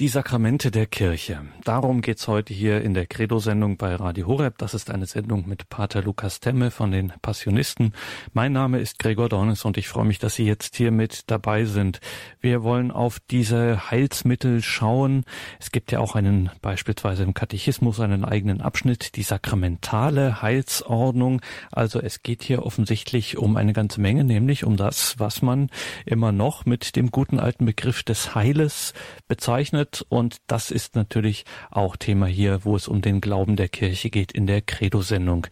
Die Sakramente der Kirche. Darum geht's heute hier in der Credo-Sendung bei Radio Horeb. Das ist eine Sendung mit Pater Lukas Temme von den Passionisten. Mein Name ist Gregor Dornes und ich freue mich, dass Sie jetzt hier mit dabei sind. Wir wollen auf diese Heilsmittel schauen. Es gibt ja auch einen, beispielsweise im Katechismus, einen eigenen Abschnitt, die sakramentale Heilsordnung. Also es geht hier offensichtlich um eine ganze Menge, nämlich um das, was man immer noch mit dem guten alten Begriff des Heiles bezeichnet und das ist natürlich auch Thema hier, wo es um den Glauben der Kirche geht in der Credo-Sendung.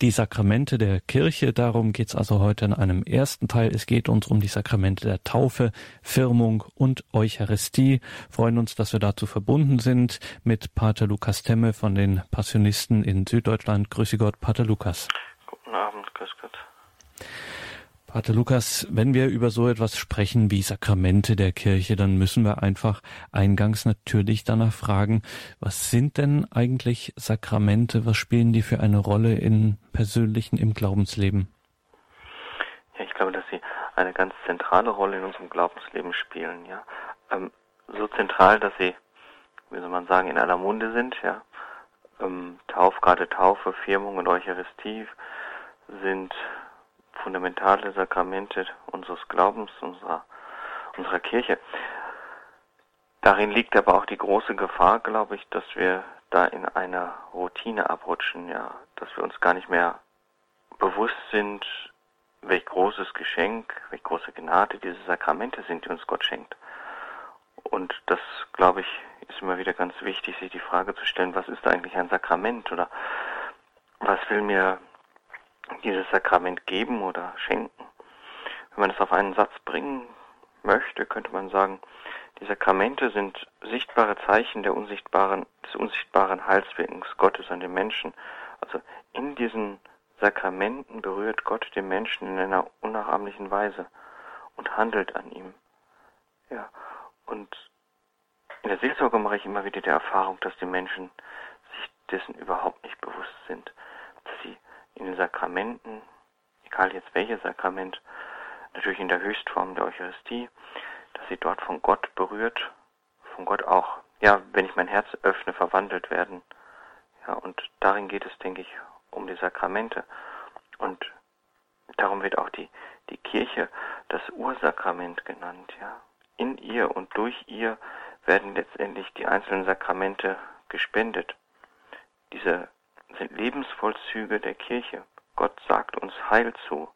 Die Sakramente der Kirche, darum geht's also heute in einem ersten Teil. Es geht uns um die Sakramente der Taufe, Firmung und Eucharistie. Freuen uns, dass wir dazu verbunden sind mit Pater Lukas Temme von den Passionisten in Süddeutschland. Grüße Gott, Pater Lukas. Guten Abend, grüß Gott. Pater Lukas, wenn wir über so etwas sprechen wie Sakramente der Kirche, dann müssen wir einfach eingangs natürlich danach fragen, was sind denn eigentlich Sakramente? Was spielen die für eine Rolle im persönlichen, im Glaubensleben? Ja, ich glaube, dass sie eine ganz zentrale Rolle in unserem Glaubensleben spielen, ja. Ähm, so zentral, dass sie, wie soll man sagen, in aller Munde sind, ja. Ähm, Tauf, Taufe, Firmung und Eucharistie sind fundamentale Sakramente unseres Glaubens, unserer, unserer Kirche. Darin liegt aber auch die große Gefahr, glaube ich, dass wir da in einer Routine abrutschen, ja, dass wir uns gar nicht mehr bewusst sind, welch großes Geschenk, welch große Gnade diese Sakramente sind, die uns Gott schenkt. Und das, glaube ich, ist immer wieder ganz wichtig, sich die Frage zu stellen, was ist eigentlich ein Sakrament oder was will mir dieses Sakrament geben oder schenken. Wenn man das auf einen Satz bringen möchte, könnte man sagen, die Sakramente sind sichtbare Zeichen der unsichtbaren, des unsichtbaren Heilswirkens Gottes an den Menschen. Also in diesen Sakramenten berührt Gott den Menschen in einer unnachahmlichen Weise und handelt an ihm. Ja, und in der Seelsorge mache ich immer wieder die Erfahrung, dass die Menschen sich dessen überhaupt nicht bewusst sind, dass sie in den Sakramenten, egal jetzt welches Sakrament, natürlich in der Höchstform der Eucharistie, dass sie dort von Gott berührt, von Gott auch, ja, wenn ich mein Herz öffne, verwandelt werden. Ja, und darin geht es, denke ich, um die Sakramente. Und darum wird auch die, die Kirche das Ursakrament genannt, ja. In ihr und durch ihr werden letztendlich die einzelnen Sakramente gespendet. Diese sind Lebensvollzüge der Kirche. Gott sagt uns Heil zu.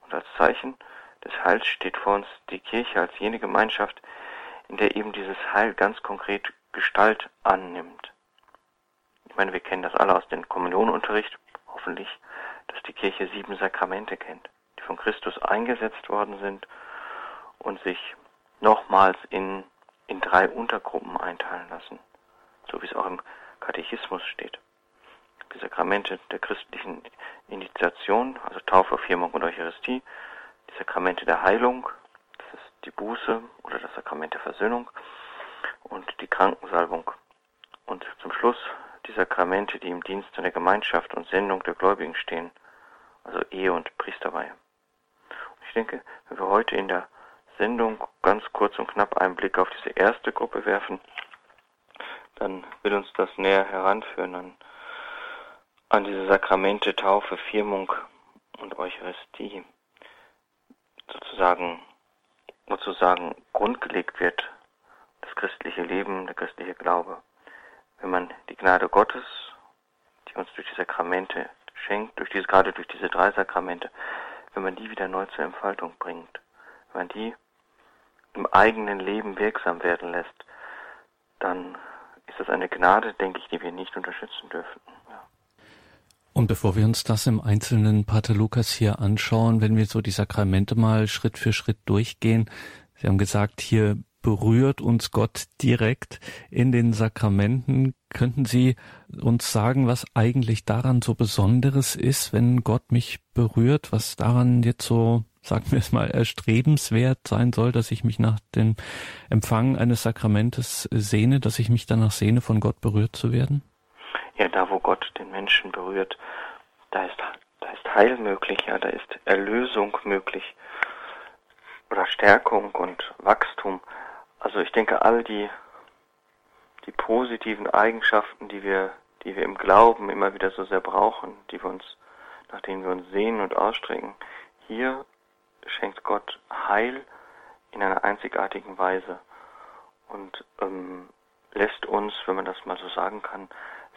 Und als Zeichen des Heils steht vor uns die Kirche als jene Gemeinschaft, in der eben dieses Heil ganz konkret Gestalt annimmt. Ich meine, wir kennen das alle aus dem Kommunionunterricht, hoffentlich, dass die Kirche sieben Sakramente kennt, die von Christus eingesetzt worden sind und sich nochmals in, in drei Untergruppen einteilen lassen, so wie es auch im Katechismus steht die Sakramente der christlichen Initiation, also Taufe, Firmung und Eucharistie, die Sakramente der Heilung, das ist die Buße oder das Sakrament der Versöhnung und die Krankensalbung. Und zum Schluss die Sakramente, die im Dienst an der Gemeinschaft und Sendung der Gläubigen stehen, also Ehe und Priesterweihe. Und ich denke, wenn wir heute in der Sendung ganz kurz und knapp einen Blick auf diese erste Gruppe werfen, dann will uns das näher heranführen an an diese Sakramente Taufe, Firmung und Eucharistie sozusagen, sozusagen grundgelegt wird, das christliche Leben, der christliche Glaube. Wenn man die Gnade Gottes, die uns durch die Sakramente schenkt, durch diese, gerade durch diese drei Sakramente, wenn man die wieder neu zur Entfaltung bringt, wenn man die im eigenen Leben wirksam werden lässt, dann ist das eine Gnade, denke ich, die wir nicht unterstützen dürfen. Und bevor wir uns das im Einzelnen, Pater Lukas, hier anschauen, wenn wir so die Sakramente mal Schritt für Schritt durchgehen, Sie haben gesagt, hier berührt uns Gott direkt in den Sakramenten. Könnten Sie uns sagen, was eigentlich daran so Besonderes ist, wenn Gott mich berührt, was daran jetzt so, sagen wir es mal, erstrebenswert sein soll, dass ich mich nach dem Empfang eines Sakramentes sehne, dass ich mich danach sehne, von Gott berührt zu werden? Ja, da wo Gott den Menschen berührt, da ist, da ist Heil möglich, ja, da ist Erlösung möglich oder Stärkung und Wachstum. Also ich denke, all die die positiven Eigenschaften, die wir, die wir im Glauben immer wieder so sehr brauchen, die wir uns, nach denen wir uns sehen und ausstrecken, hier schenkt Gott Heil in einer einzigartigen Weise und ähm, lässt uns, wenn man das mal so sagen kann,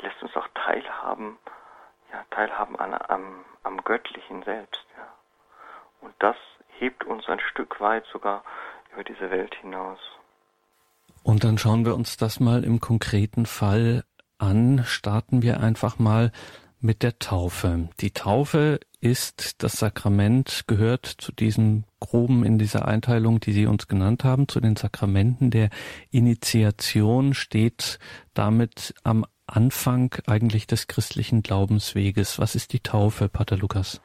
lässt uns auch teilhaben, ja, teilhaben an, am, am Göttlichen selbst. Ja. Und das hebt uns ein Stück weit sogar über diese Welt hinaus. Und dann schauen wir uns das mal im konkreten Fall an. Starten wir einfach mal mit der Taufe. Die Taufe ist das Sakrament, gehört zu diesen groben in dieser Einteilung, die Sie uns genannt haben, zu den Sakramenten der Initiation, steht damit am Anfang eigentlich des christlichen Glaubensweges. Was ist die Taufe, Pater Lukas?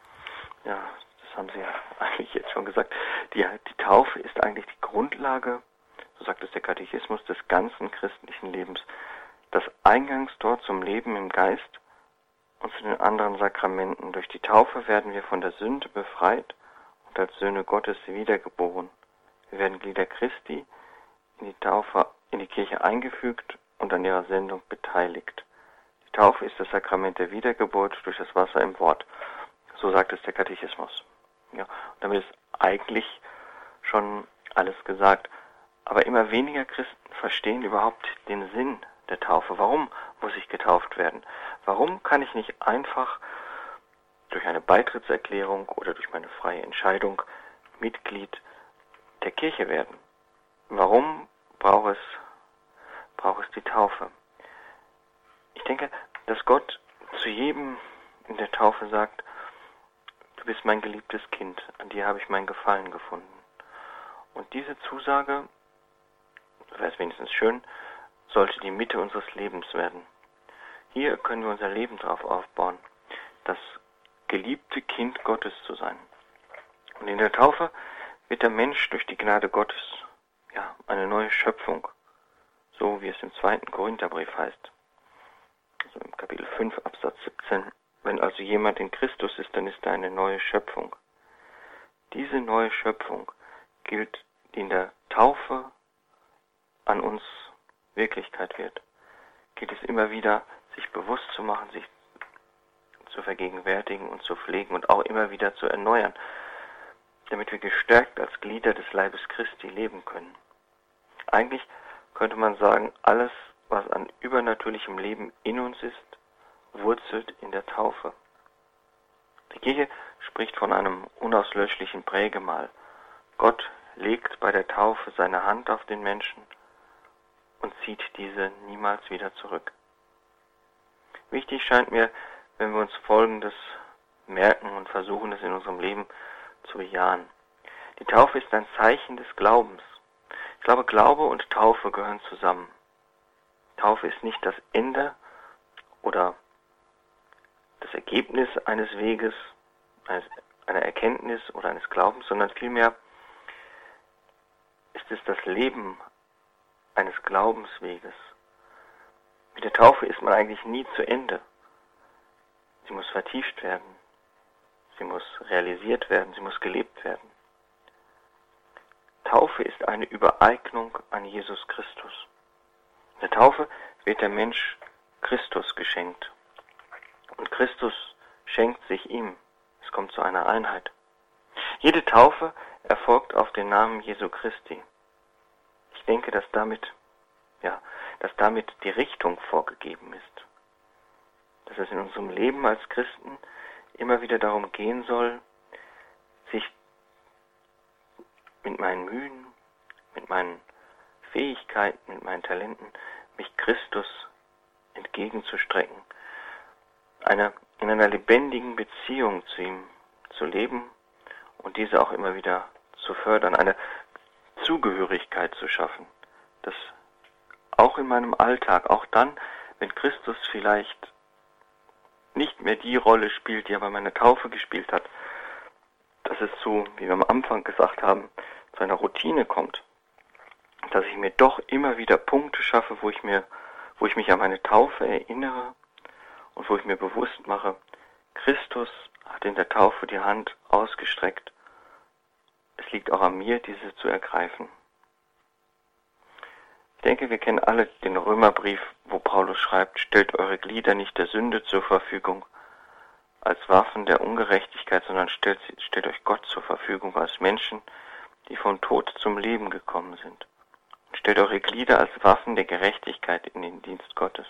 Ja, das haben Sie ja eigentlich jetzt schon gesagt. Die, die Taufe ist eigentlich die Grundlage, so sagt es der Katechismus, des ganzen christlichen Lebens. Das Eingangstor zum Leben im Geist und zu den anderen Sakramenten. Durch die Taufe werden wir von der Sünde befreit und als Söhne Gottes wiedergeboren. Wir werden Glieder Christi in die Taufe, in die Kirche eingefügt und an ihrer Sendung beteiligt. Die Taufe ist das Sakrament der Wiedergeburt durch das Wasser im Wort. So sagt es der Katechismus. Ja, damit ist eigentlich schon alles gesagt. Aber immer weniger Christen verstehen überhaupt den Sinn der Taufe. Warum muss ich getauft werden? Warum kann ich nicht einfach durch eine Beitrittserklärung oder durch meine freie Entscheidung Mitglied der Kirche werden? Warum braucht es, braucht es die Taufe? Ich denke, dass Gott zu jedem in der Taufe sagt, du bist mein geliebtes Kind, an dir habe ich meinen Gefallen gefunden. Und diese Zusage, wäre es wenigstens schön, sollte die Mitte unseres Lebens werden. Hier können wir unser Leben darauf aufbauen, das geliebte Kind Gottes zu sein. Und in der Taufe wird der Mensch durch die Gnade Gottes, ja, eine neue Schöpfung, so wie es im zweiten Korintherbrief heißt. Also im Kapitel 5 Absatz 17. Wenn also jemand in Christus ist, dann ist er eine neue Schöpfung. Diese neue Schöpfung gilt, die in der Taufe an uns Wirklichkeit wird, geht es immer wieder, sich bewusst zu machen, sich zu vergegenwärtigen und zu pflegen und auch immer wieder zu erneuern, damit wir gestärkt als Glieder des Leibes Christi leben können. Eigentlich könnte man sagen, alles, was an übernatürlichem Leben in uns ist, wurzelt in der Taufe. Die Kirche spricht von einem unauslöschlichen Prägemal. Gott legt bei der Taufe seine Hand auf den Menschen und zieht diese niemals wieder zurück. Wichtig scheint mir, wenn wir uns Folgendes merken und versuchen, es in unserem Leben zu bejahen. Die Taufe ist ein Zeichen des Glaubens. Ich glaube, Glaube und Taufe gehören zusammen. Taufe ist nicht das Ende oder das Ergebnis eines Weges, eines, einer Erkenntnis oder eines Glaubens, sondern vielmehr ist es das Leben eines Glaubensweges. Mit der Taufe ist man eigentlich nie zu Ende. Sie muss vertieft werden. Sie muss realisiert werden. Sie muss gelebt werden. Taufe ist eine Übereignung an Jesus Christus. In der Taufe wird der Mensch Christus geschenkt. Und Christus schenkt sich ihm. Es kommt zu einer Einheit. Jede Taufe erfolgt auf den Namen Jesu Christi. Ich denke, dass damit, ja, dass damit die Richtung vorgegeben ist. Dass es in unserem Leben als Christen immer wieder darum gehen soll, sich mit meinen Mühen, mit meinen Fähigkeiten, mit meinen Talenten, mich Christus entgegenzustrecken, eine, in einer lebendigen Beziehung zu ihm zu leben und diese auch immer wieder zu fördern, eine Zugehörigkeit zu schaffen. Das auch in meinem Alltag, auch dann, wenn Christus vielleicht nicht mehr die Rolle spielt, die er bei meiner Taufe gespielt hat, dass es zu, wie wir am Anfang gesagt haben, zu einer Routine kommt, dass ich mir doch immer wieder Punkte schaffe, wo ich mir, wo ich mich an meine Taufe erinnere und wo ich mir bewusst mache, Christus hat in der Taufe die Hand ausgestreckt es liegt auch an mir, diese zu ergreifen. Ich denke, wir kennen alle den Römerbrief, wo Paulus schreibt, stellt eure Glieder nicht der Sünde zur Verfügung als Waffen der Ungerechtigkeit, sondern stellt, stellt euch Gott zur Verfügung als Menschen, die vom Tod zum Leben gekommen sind. stellt eure Glieder als Waffen der Gerechtigkeit in den Dienst Gottes.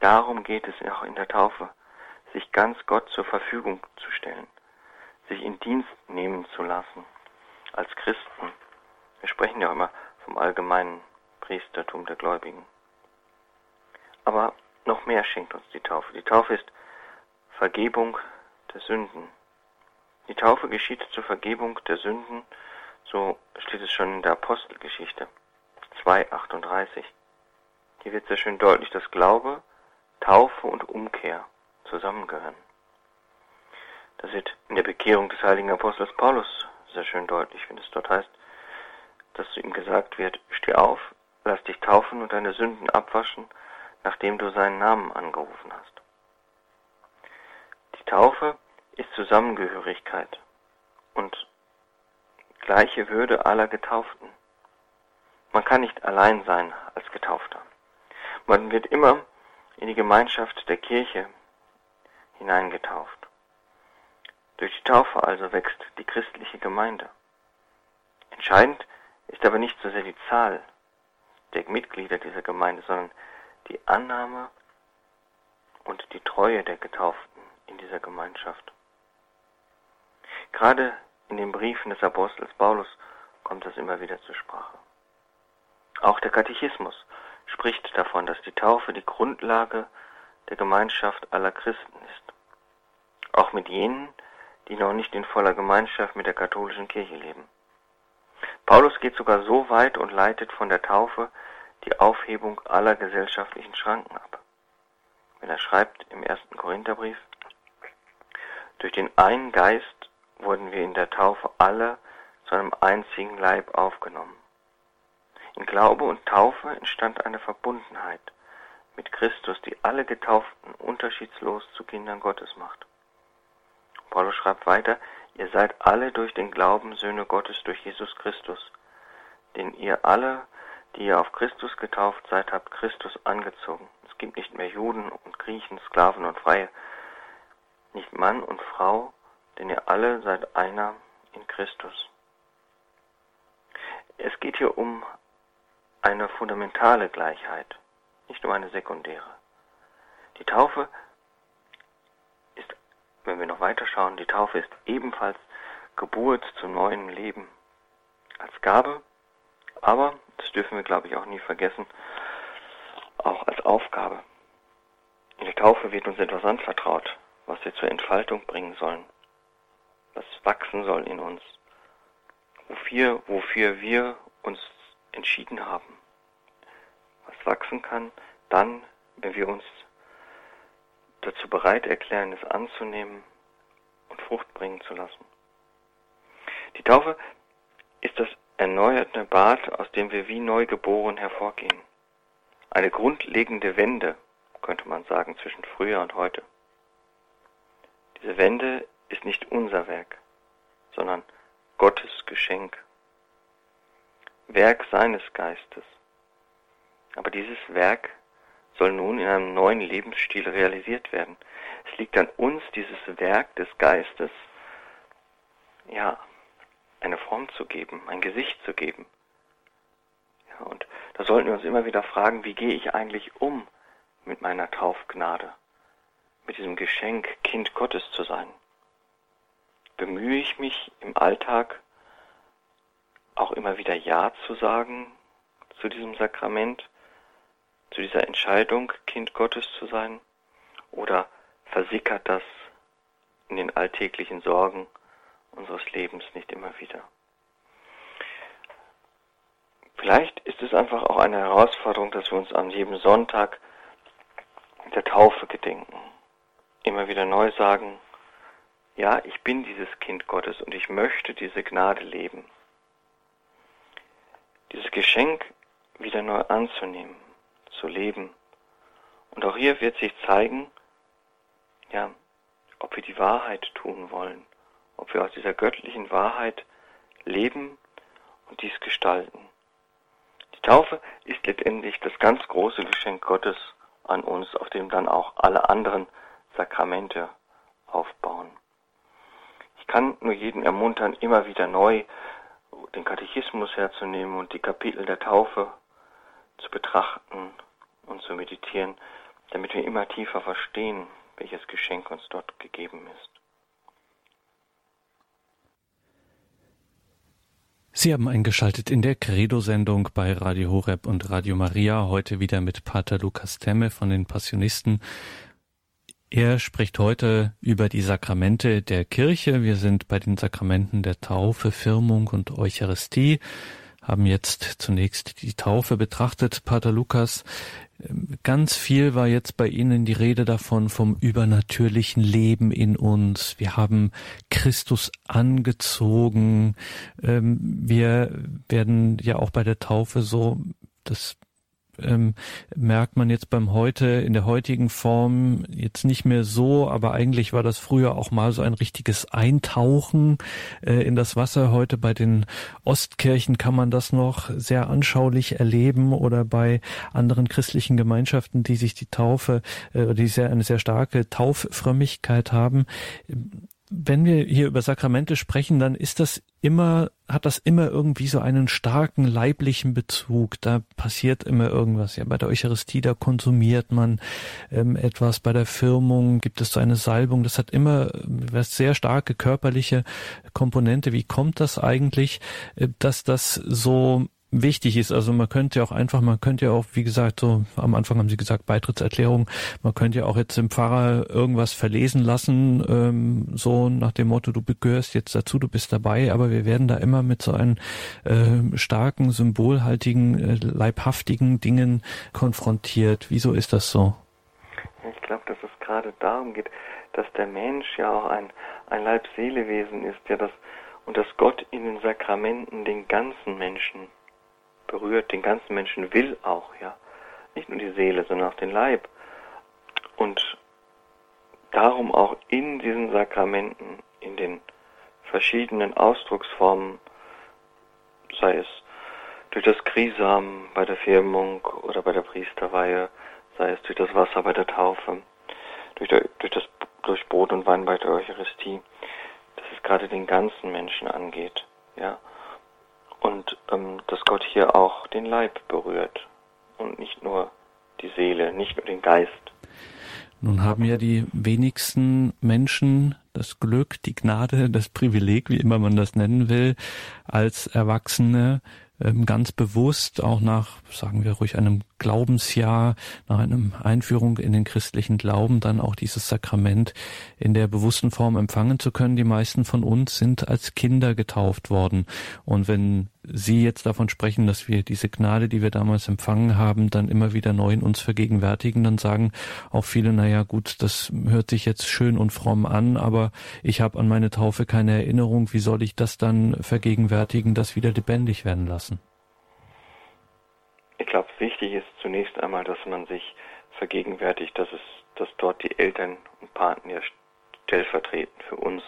Darum geht es auch in der Taufe, sich ganz Gott zur Verfügung zu stellen, sich in Dienst nehmen zu lassen, als Christen. Wir sprechen ja immer vom allgemeinen Priestertum der Gläubigen. Aber noch mehr schenkt uns die Taufe. Die Taufe ist Vergebung der Sünden. Die Taufe geschieht zur Vergebung der Sünden, so steht es schon in der Apostelgeschichte 2.38. Hier wird sehr schön deutlich, dass Glaube, Taufe und Umkehr zusammengehören. Das wird in der Bekehrung des heiligen Apostels Paulus sehr schön deutlich, wenn es dort heißt, dass zu ihm gesagt wird, steh auf, lass dich taufen und deine Sünden abwaschen, nachdem du seinen Namen angerufen hast. Taufe ist Zusammengehörigkeit und gleiche Würde aller Getauften. Man kann nicht allein sein als Getaufter. Man wird immer in die Gemeinschaft der Kirche hineingetauft. Durch die Taufe also wächst die christliche Gemeinde. Entscheidend ist aber nicht so sehr die Zahl der Mitglieder dieser Gemeinde, sondern die Annahme und die Treue der Getauften in dieser Gemeinschaft. Gerade in den Briefen des Apostels Paulus kommt das immer wieder zur Sprache. Auch der Katechismus spricht davon, dass die Taufe die Grundlage der Gemeinschaft aller Christen ist. Auch mit jenen, die noch nicht in voller Gemeinschaft mit der katholischen Kirche leben. Paulus geht sogar so weit und leitet von der Taufe die Aufhebung aller gesellschaftlichen Schranken ab. Wenn er schreibt im ersten Korintherbrief, durch den einen Geist wurden wir in der Taufe alle zu einem einzigen Leib aufgenommen. In Glaube und Taufe entstand eine Verbundenheit mit Christus, die alle Getauften unterschiedslos zu Kindern Gottes macht. Paulus schreibt weiter, Ihr seid alle durch den Glauben Söhne Gottes durch Jesus Christus, denn ihr alle, die ihr auf Christus getauft seid, habt Christus angezogen. Es gibt nicht mehr Juden und Griechen, Sklaven und Freie, nicht Mann und Frau, denn ihr alle seid einer in Christus. Es geht hier um eine fundamentale Gleichheit, nicht um eine sekundäre. Die Taufe wenn wir noch weiter schauen, die Taufe ist ebenfalls Geburt zum neuen Leben als Gabe, aber, das dürfen wir glaube ich auch nie vergessen, auch als Aufgabe. In der Taufe wird uns etwas anvertraut, was wir zur Entfaltung bringen sollen, was wachsen soll in uns, wofür, wofür wir uns entschieden haben, was wachsen kann dann, wenn wir uns dazu bereit erklären, es anzunehmen und Frucht bringen zu lassen. Die Taufe ist das erneuerte Bad, aus dem wir wie neugeboren hervorgehen. Eine grundlegende Wende, könnte man sagen, zwischen früher und heute. Diese Wende ist nicht unser Werk, sondern Gottes Geschenk. Werk seines Geistes. Aber dieses Werk soll nun in einem neuen Lebensstil realisiert werden. Es liegt an uns, dieses Werk des Geistes, ja, eine Form zu geben, ein Gesicht zu geben. Ja, und da sollten wir uns immer wieder fragen, wie gehe ich eigentlich um mit meiner Taufgnade, mit diesem Geschenk, Kind Gottes zu sein? Bemühe ich mich im Alltag auch immer wieder Ja zu sagen zu diesem Sakrament? zu dieser Entscheidung, Kind Gottes zu sein? Oder versickert das in den alltäglichen Sorgen unseres Lebens nicht immer wieder? Vielleicht ist es einfach auch eine Herausforderung, dass wir uns an jedem Sonntag der Taufe gedenken. Immer wieder neu sagen, ja, ich bin dieses Kind Gottes und ich möchte diese Gnade leben. Dieses Geschenk wieder neu anzunehmen zu leben. Und auch hier wird sich zeigen, ja, ob wir die Wahrheit tun wollen, ob wir aus dieser göttlichen Wahrheit leben und dies gestalten. Die Taufe ist letztendlich das ganz große Geschenk Gottes an uns, auf dem dann auch alle anderen Sakramente aufbauen. Ich kann nur jeden ermuntern, immer wieder neu den Katechismus herzunehmen und die Kapitel der Taufe zu betrachten und zu meditieren, damit wir immer tiefer verstehen, welches Geschenk uns dort gegeben ist. Sie haben eingeschaltet in der Credo-Sendung bei Radio Horeb und Radio Maria, heute wieder mit Pater Lukas Temme von den Passionisten. Er spricht heute über die Sakramente der Kirche. Wir sind bei den Sakramenten der Taufe, Firmung und Eucharistie, haben jetzt zunächst die Taufe betrachtet, Pater Lukas. Ganz viel war jetzt bei Ihnen die Rede davon vom übernatürlichen Leben in uns. Wir haben Christus angezogen. Ähm, wir werden ja auch bei der Taufe so das ähm, merkt man jetzt beim heute, in der heutigen Form jetzt nicht mehr so, aber eigentlich war das früher auch mal so ein richtiges Eintauchen äh, in das Wasser. Heute bei den Ostkirchen kann man das noch sehr anschaulich erleben oder bei anderen christlichen Gemeinschaften, die sich die Taufe, äh, die sehr, eine sehr starke Tauffrömmigkeit haben wenn wir hier über Sakramente sprechen, dann ist das immer, hat das immer irgendwie so einen starken leiblichen Bezug. Da passiert immer irgendwas. Ja, bei der Eucharistie, da konsumiert man ähm, etwas. Bei der Firmung gibt es so eine Salbung. Das hat immer äh, sehr starke körperliche Komponente. Wie kommt das eigentlich, äh, dass das so wichtig ist. Also man könnte ja auch einfach, man könnte ja auch, wie gesagt, so am Anfang haben Sie gesagt, Beitrittserklärung, man könnte ja auch jetzt dem Pfarrer irgendwas verlesen lassen, ähm, so nach dem Motto, du gehörst jetzt dazu, du bist dabei, aber wir werden da immer mit so einem äh, starken, symbolhaltigen, äh, leibhaftigen Dingen konfrontiert. Wieso ist das so? Ich glaube, dass es gerade darum geht, dass der Mensch ja auch ein, ein Leib-Seele-Wesen ist, ja, das, und dass Gott in den Sakramenten den ganzen Menschen berührt, den ganzen Menschen will auch, ja. Nicht nur die Seele, sondern auch den Leib. Und darum auch in diesen Sakramenten, in den verschiedenen Ausdrucksformen, sei es durch das Krisam bei der Firmung oder bei der Priesterweihe, sei es durch das Wasser bei der Taufe, durch, der, durch, das, durch Brot und Wein bei der Eucharistie, dass es gerade den ganzen Menschen angeht, ja und ähm, dass Gott hier auch den Leib berührt und nicht nur die Seele, nicht nur den Geist. Nun haben ja die wenigsten Menschen das Glück, die Gnade, das Privileg, wie immer man das nennen will, als Erwachsene ganz bewusst auch nach, sagen wir ruhig, einem Glaubensjahr, nach einem Einführung in den christlichen Glauben, dann auch dieses Sakrament in der bewussten Form empfangen zu können. Die meisten von uns sind als Kinder getauft worden. Und wenn Sie jetzt davon sprechen, dass wir diese Gnade, die wir damals empfangen haben, dann immer wieder neu in uns vergegenwärtigen, dann sagen auch viele, naja gut, das hört sich jetzt schön und fromm an, aber ich habe an meine Taufe keine Erinnerung. Wie soll ich das dann vergegenwärtigen, das wieder lebendig werden lassen? Ich glaube, wichtig ist zunächst einmal, dass man sich vergegenwärtigt, dass es, dass dort die Eltern und Paten ja stellvertretend für uns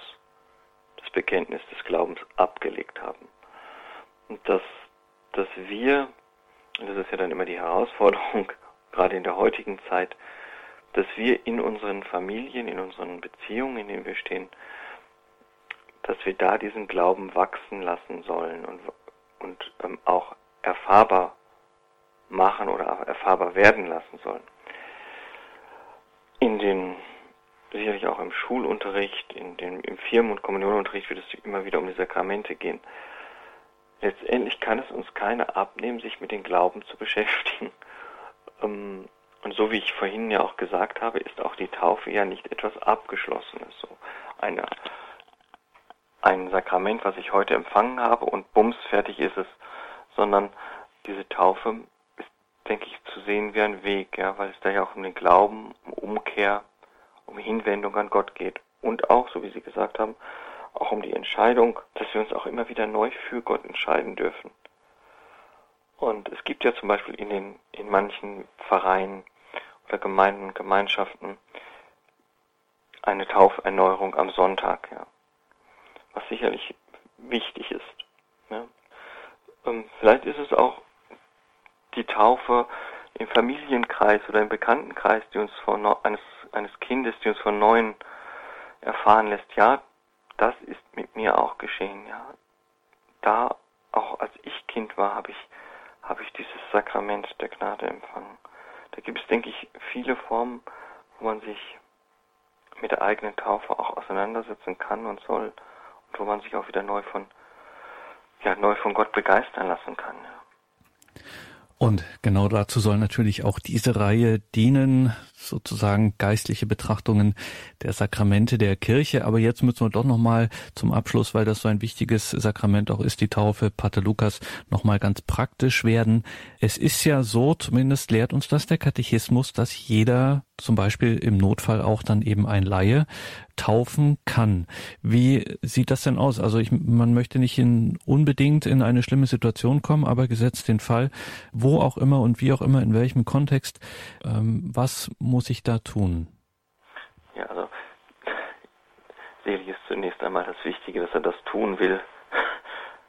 das Bekenntnis des Glaubens abgelegt haben. Dass, dass wir, das ist ja dann immer die Herausforderung, gerade in der heutigen Zeit, dass wir in unseren Familien, in unseren Beziehungen, in denen wir stehen, dass wir da diesen Glauben wachsen lassen sollen und, und ähm, auch erfahrbar machen oder erfahrbar werden lassen sollen. In den, sicherlich auch im Schulunterricht, in den, im Firmen- und Kommunionunterricht wird es immer wieder um die Sakramente gehen. Letztendlich kann es uns keiner abnehmen, sich mit dem Glauben zu beschäftigen. Ähm, und so wie ich vorhin ja auch gesagt habe, ist auch die Taufe ja nicht etwas Abgeschlossenes, so eine, ein Sakrament, was ich heute empfangen habe und bums, fertig ist es, sondern diese Taufe denke ich, zu sehen wie ein Weg, ja, weil es da ja auch um den Glauben, um Umkehr, um Hinwendung an Gott geht. Und auch, so wie Sie gesagt haben, auch um die Entscheidung, dass wir uns auch immer wieder neu für Gott entscheiden dürfen. Und es gibt ja zum Beispiel in den, in manchen Vereinen oder Gemeinden Gemeinschaften eine Tauferneuerung am Sonntag, ja. Was sicherlich wichtig ist. Ja. Ähm, vielleicht ist es auch die Taufe im Familienkreis oder im Bekanntenkreis, die uns von eines, eines Kindes, die uns von neuen erfahren lässt, ja, das ist mit mir auch geschehen, ja. Da, auch als ich Kind war, habe ich, habe ich dieses Sakrament der Gnade empfangen. Da gibt es, denke ich, viele Formen, wo man sich mit der eigenen Taufe auch auseinandersetzen kann und soll und wo man sich auch wieder neu von, ja, neu von Gott begeistern lassen kann. Ja. Und genau dazu soll natürlich auch diese Reihe dienen, sozusagen geistliche Betrachtungen der Sakramente der Kirche. Aber jetzt müssen wir doch nochmal zum Abschluss, weil das so ein wichtiges Sakrament auch ist, die Taufe, Pater Lukas, nochmal ganz praktisch werden. Es ist ja so, zumindest lehrt uns das der Katechismus, dass jeder zum Beispiel im Notfall auch dann eben ein Laie taufen kann. Wie sieht das denn aus? Also ich, man möchte nicht in, unbedingt in eine schlimme Situation kommen, aber gesetzt den Fall, wo auch immer und wie auch immer, in welchem Kontext, ähm, was muss ich da tun? Ja, also selig ist zunächst einmal das Wichtige, dass er das tun will,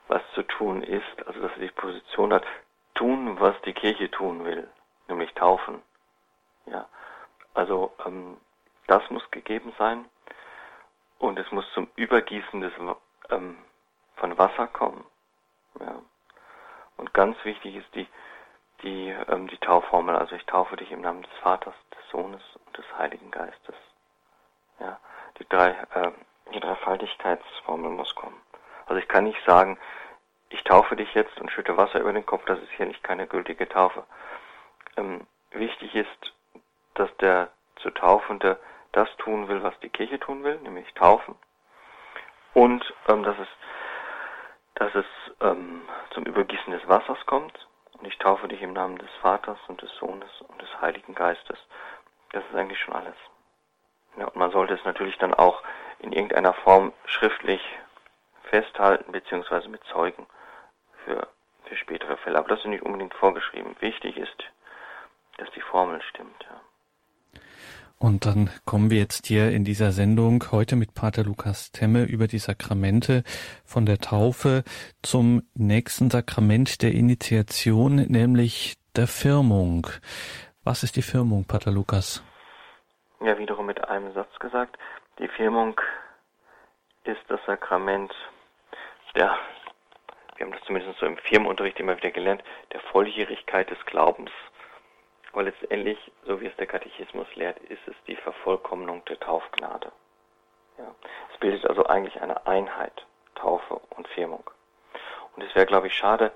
was zu tun ist, also dass er die Position hat, tun, was die Kirche tun will, nämlich taufen. Ja, also ähm, das muss gegeben sein und es muss zum Übergießen des, ähm, von Wasser kommen. Ja. Und ganz wichtig ist die, die, ähm, die Taufformel, also ich taufe dich im Namen des Vaters, des Sohnes und des Heiligen Geistes. Ja, die drei, äh, die Dreifaltigkeitsformel muss kommen. Also ich kann nicht sagen, ich taufe dich jetzt und schütte Wasser über den Kopf, das ist hier nicht keine gültige Taufe. Ähm, wichtig ist, dass der zu Taufende das tun will, was die Kirche tun will, nämlich taufen. Und ähm, dass es, dass es ähm, zum Übergießen des Wassers kommt. Und ich taufe dich im Namen des Vaters und des Sohnes und des Heiligen Geistes. Das ist eigentlich schon alles. Ja, und man sollte es natürlich dann auch in irgendeiner Form schriftlich festhalten, beziehungsweise mit Zeugen für, für spätere Fälle. Aber das ist nicht unbedingt vorgeschrieben. Wichtig ist, dass die Formel stimmt. Ja. Und dann kommen wir jetzt hier in dieser Sendung heute mit Pater Lukas Temme über die Sakramente von der Taufe zum nächsten Sakrament der Initiation, nämlich der Firmung. Was ist die Firmung, Pater Lukas? Ja, wiederum mit einem Satz gesagt. Die Firmung ist das Sakrament der, wir haben das zumindest so im Firmenunterricht immer wieder gelernt, der Volljährigkeit des Glaubens. Aber letztendlich, so wie es der Katechismus lehrt, ist es die Vervollkommnung der Taufgnade. Ja. Es bildet also eigentlich eine Einheit, Taufe und Firmung. Und es wäre, glaube ich, schade,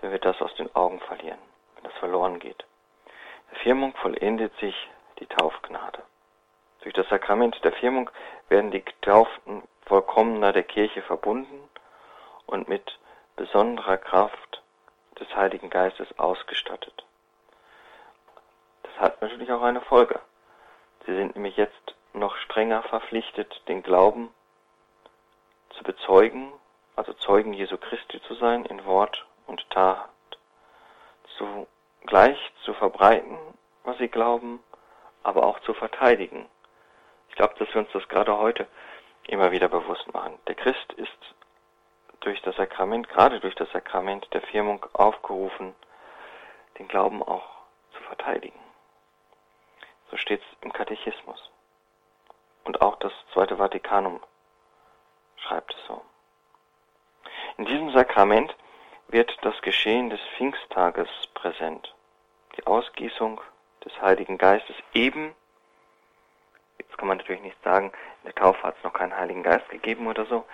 wenn wir das aus den Augen verlieren, wenn das verloren geht. Der Firmung vollendet sich die Taufgnade. Durch das Sakrament der Firmung werden die Getauften vollkommener der Kirche verbunden und mit besonderer Kraft des Heiligen Geistes ausgestattet hat natürlich auch eine Folge. Sie sind nämlich jetzt noch strenger verpflichtet, den Glauben zu bezeugen, also Zeugen Jesu Christi zu sein in Wort und Tat, zugleich zu verbreiten, was sie glauben, aber auch zu verteidigen. Ich glaube, dass wir uns das gerade heute immer wieder bewusst machen. Der Christ ist durch das Sakrament, gerade durch das Sakrament der Firmung aufgerufen, den Glauben auch zu verteidigen. So steht es im Katechismus. Und auch das Zweite Vatikanum schreibt es so. In diesem Sakrament wird das Geschehen des Pfingsttages präsent. Die Ausgießung des Heiligen Geistes eben, jetzt kann man natürlich nicht sagen, in der Taufe hat es noch keinen Heiligen Geist gegeben oder so.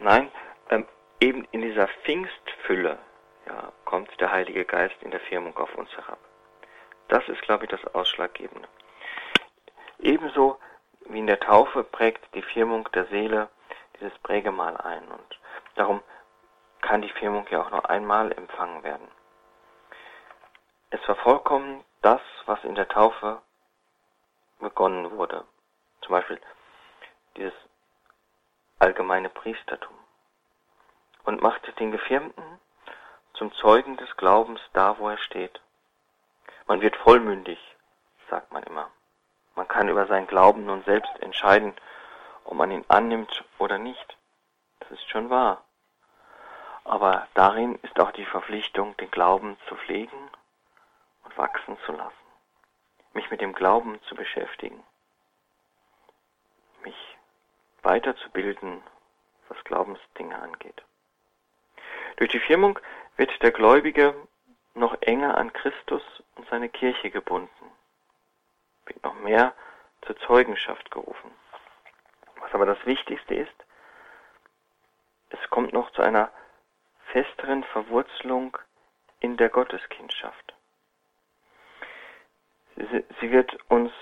Nein, ähm, eben in dieser Pfingstfülle ja, kommt der Heilige Geist in der Firmung auf uns herab. Das ist, glaube ich, das Ausschlaggebende. Ebenso wie in der Taufe prägt die Firmung der Seele dieses Prägemal ein und darum kann die Firmung ja auch nur einmal empfangen werden. Es vervollkommen das, was in der Taufe begonnen wurde. Zum Beispiel dieses allgemeine Priestertum. Und macht den Gefirmten zum Zeugen des Glaubens da, wo er steht. Man wird vollmündig, sagt man immer. Man kann über seinen Glauben nun selbst entscheiden, ob man ihn annimmt oder nicht. Das ist schon wahr. Aber darin ist auch die Verpflichtung, den Glauben zu pflegen wachsen zu lassen, mich mit dem Glauben zu beschäftigen, mich weiterzubilden, was Glaubensdinge angeht. Durch die Firmung wird der Gläubige noch enger an Christus und seine Kirche gebunden, wird noch mehr zur Zeugenschaft gerufen. Was aber das Wichtigste ist, es kommt noch zu einer festeren Verwurzelung in der Gotteskindschaft. Sie, sie wird uns,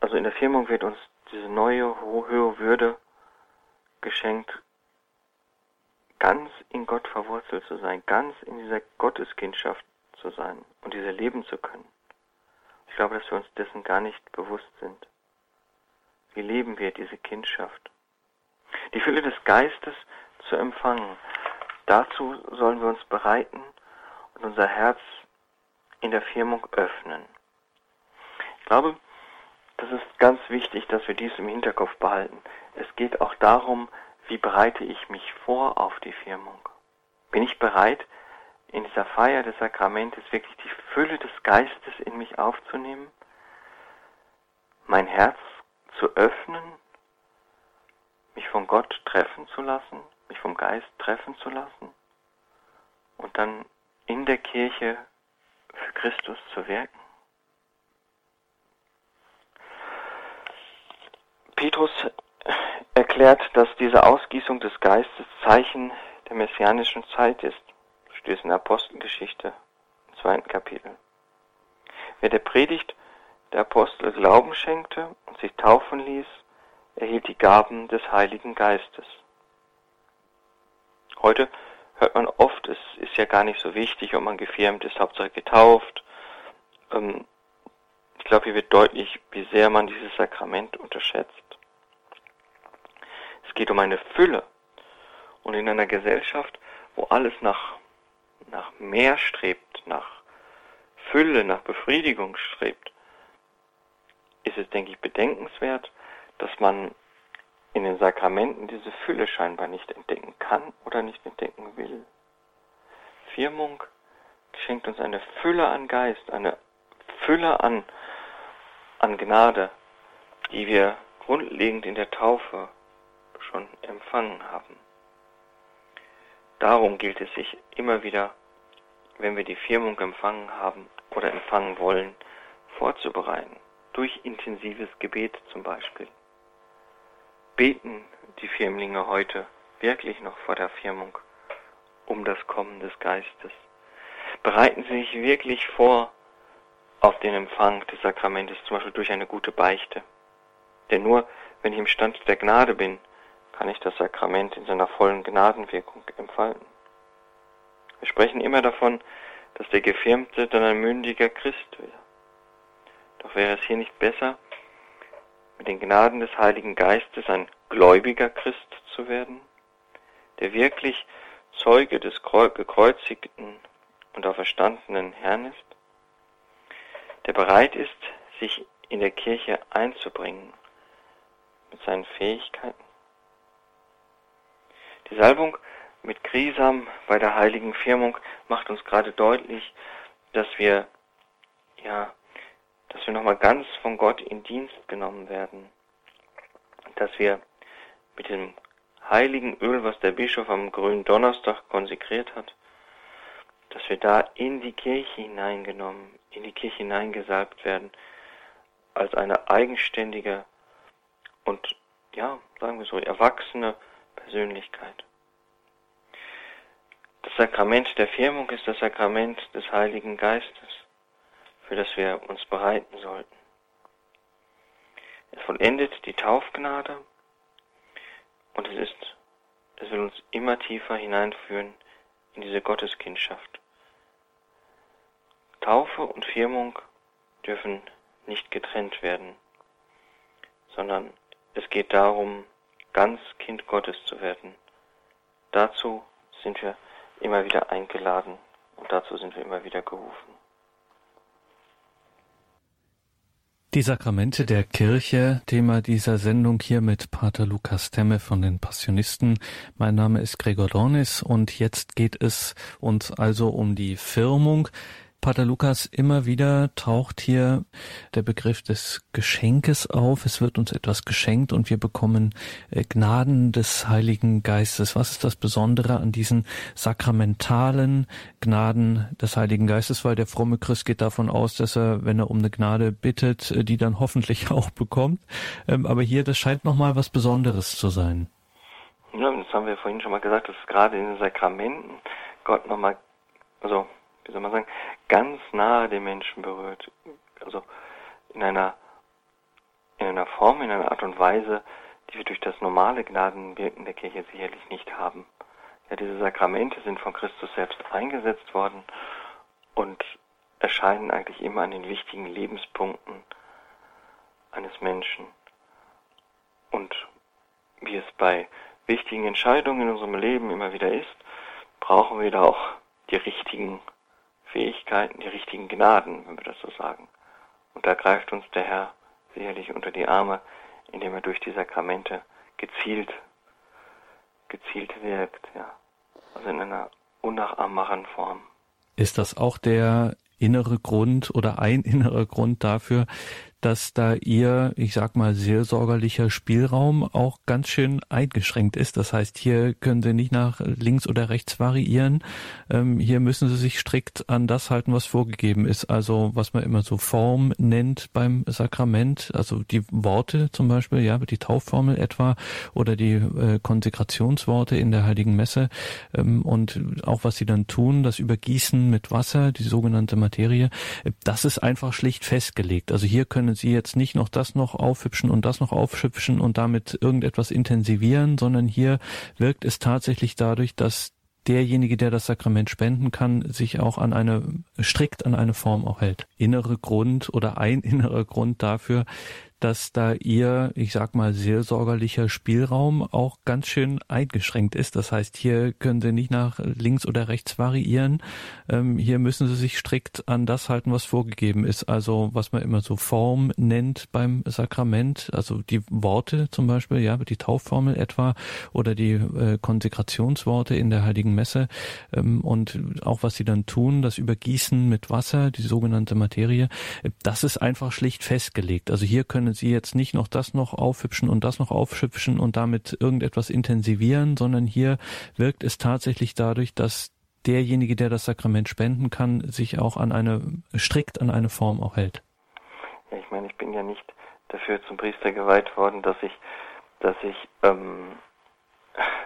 also in der Firmung wird uns diese neue hohe Würde geschenkt, ganz in Gott verwurzelt zu sein, ganz in dieser Gotteskindschaft zu sein und diese leben zu können. Ich glaube, dass wir uns dessen gar nicht bewusst sind. Wie leben wir diese Kindschaft? Die Fülle des Geistes zu empfangen. Dazu sollen wir uns bereiten und unser Herz in der Firmung öffnen. Ich glaube, das ist ganz wichtig, dass wir dies im Hinterkopf behalten. Es geht auch darum, wie bereite ich mich vor auf die Firmung? Bin ich bereit, in dieser Feier des Sakramentes wirklich die Fülle des Geistes in mich aufzunehmen? Mein Herz zu öffnen, mich von Gott treffen zu lassen, mich vom Geist treffen zu lassen und dann in der Kirche für Christus zu wirken? Petrus erklärt, dass diese Ausgießung des Geistes Zeichen der messianischen Zeit ist. Du stehst in Apostelgeschichte im zweiten Kapitel. Wer der Predigt der Apostel Glauben schenkte und sich taufen ließ, erhielt die Gaben des Heiligen Geistes. Heute hört man oft, es ist ja gar nicht so wichtig, ob man gefirmt ist, Hauptsache getauft. Ähm, ich glaube, hier wird deutlich, wie sehr man dieses Sakrament unterschätzt. Es geht um eine Fülle. Und in einer Gesellschaft, wo alles nach, nach mehr strebt, nach Fülle, nach Befriedigung strebt, ist es, denke ich, bedenkenswert, dass man in den Sakramenten diese Fülle scheinbar nicht entdecken kann oder nicht entdecken will. Firmung schenkt uns eine Fülle an Geist, eine Fülle an, an Gnade, die wir grundlegend in der Taufe schon empfangen haben. Darum gilt es sich immer wieder, wenn wir die Firmung empfangen haben oder empfangen wollen, vorzubereiten. Durch intensives Gebet zum Beispiel. Beten die Firmlinge heute wirklich noch vor der Firmung um das Kommen des Geistes? Bereiten sie sich wirklich vor auf den Empfang des Sakramentes, zum Beispiel durch eine gute Beichte? Denn nur wenn ich im Stand der Gnade bin, kann ich das Sakrament in seiner vollen Gnadenwirkung entfalten. Wir sprechen immer davon, dass der Gefirmte dann ein mündiger Christ wird. Doch wäre es hier nicht besser, mit den Gnaden des Heiligen Geistes ein gläubiger Christ zu werden, der wirklich Zeuge des gekreuzigten und auferstandenen Herrn ist, der bereit ist, sich in der Kirche einzubringen mit seinen Fähigkeiten, die Salbung mit Grisam bei der heiligen Firmung macht uns gerade deutlich, dass wir, ja, dass wir nochmal ganz von Gott in Dienst genommen werden. Dass wir mit dem heiligen Öl, was der Bischof am grünen Donnerstag konsekriert hat, dass wir da in die Kirche hineingenommen, in die Kirche hineingesalbt werden, als eine eigenständige und, ja, sagen wir so, erwachsene Persönlichkeit. Das Sakrament der Firmung ist das Sakrament des Heiligen Geistes, für das wir uns bereiten sollten. Es vollendet die Taufgnade und es ist, es will uns immer tiefer hineinführen in diese Gotteskindschaft. Taufe und Firmung dürfen nicht getrennt werden, sondern es geht darum, ganz Kind Gottes zu werden. Dazu sind wir immer wieder eingeladen und dazu sind wir immer wieder gerufen. Die Sakramente der Kirche, Thema dieser Sendung hier mit Pater Lukas Temme von den Passionisten. Mein Name ist Gregor Dornis und jetzt geht es uns also um die Firmung. Pater Lukas, immer wieder taucht hier der Begriff des Geschenkes auf. Es wird uns etwas geschenkt und wir bekommen äh, Gnaden des Heiligen Geistes. Was ist das Besondere an diesen sakramentalen Gnaden des Heiligen Geistes? Weil der fromme Christ geht davon aus, dass er, wenn er um eine Gnade bittet, äh, die dann hoffentlich auch bekommt. Ähm, aber hier, das scheint nochmal was Besonderes zu sein. Ja, das haben wir vorhin schon mal gesagt, dass gerade in den Sakramenten Gott nochmal, also wie soll man sagen, ganz nahe den Menschen berührt. Also in einer, in einer Form, in einer Art und Weise, die wir durch das normale Gnadenwirken der Kirche sicherlich nicht haben. Ja, diese Sakramente sind von Christus selbst eingesetzt worden und erscheinen eigentlich immer an den wichtigen Lebenspunkten eines Menschen. Und wie es bei wichtigen Entscheidungen in unserem Leben immer wieder ist, brauchen wir da auch die richtigen Fähigkeiten, die richtigen Gnaden, wenn wir das so sagen. Und da greift uns der Herr sicherlich unter die Arme, indem er durch die Sakramente gezielt, gezielt wirkt, ja. Also in einer unnachahmbaren Form. Ist das auch der innere Grund oder ein innerer Grund dafür, dass da ihr, ich sag mal, seelsorgerlicher Spielraum auch ganz schön eingeschränkt ist. Das heißt, hier können Sie nicht nach links oder rechts variieren. Ähm, hier müssen Sie sich strikt an das halten, was vorgegeben ist. Also was man immer so Form nennt beim Sakrament, also die Worte zum Beispiel, ja, die Taufformel etwa oder die äh, Konsekrationsworte in der Heiligen Messe ähm, und auch was Sie dann tun, das Übergießen mit Wasser, die sogenannte Materie, das ist einfach schlicht festgelegt. Also hier können Sie jetzt nicht noch das noch aufhübschen und das noch aufhübschen und damit irgendetwas intensivieren, sondern hier wirkt es tatsächlich dadurch, dass derjenige, der das Sakrament spenden kann, sich auch an eine, strikt an eine Form auch hält. Innere Grund oder ein innerer Grund dafür, dass da ihr, ich sag mal, seelsorgerlicher Spielraum auch ganz schön eingeschränkt ist. Das heißt, hier können Sie nicht nach links oder rechts variieren. Ähm, hier müssen Sie sich strikt an das halten, was vorgegeben ist. Also was man immer so Form nennt beim Sakrament, also die Worte zum Beispiel, ja, die Taufformel etwa oder die äh, Konsekrationsworte in der Heiligen Messe ähm, und auch was Sie dann tun, das Übergießen mit Wasser, die sogenannte Materie, das ist einfach schlicht festgelegt. Also hier können können Sie jetzt nicht noch das noch aufhübschen und das noch aufhübschen und damit irgendetwas intensivieren, sondern hier wirkt es tatsächlich dadurch, dass derjenige, der das Sakrament spenden kann, sich auch an eine, strikt an eine Form auch hält. Ja, ich meine, ich bin ja nicht dafür zum Priester geweiht worden, dass ich, dass ich, ähm,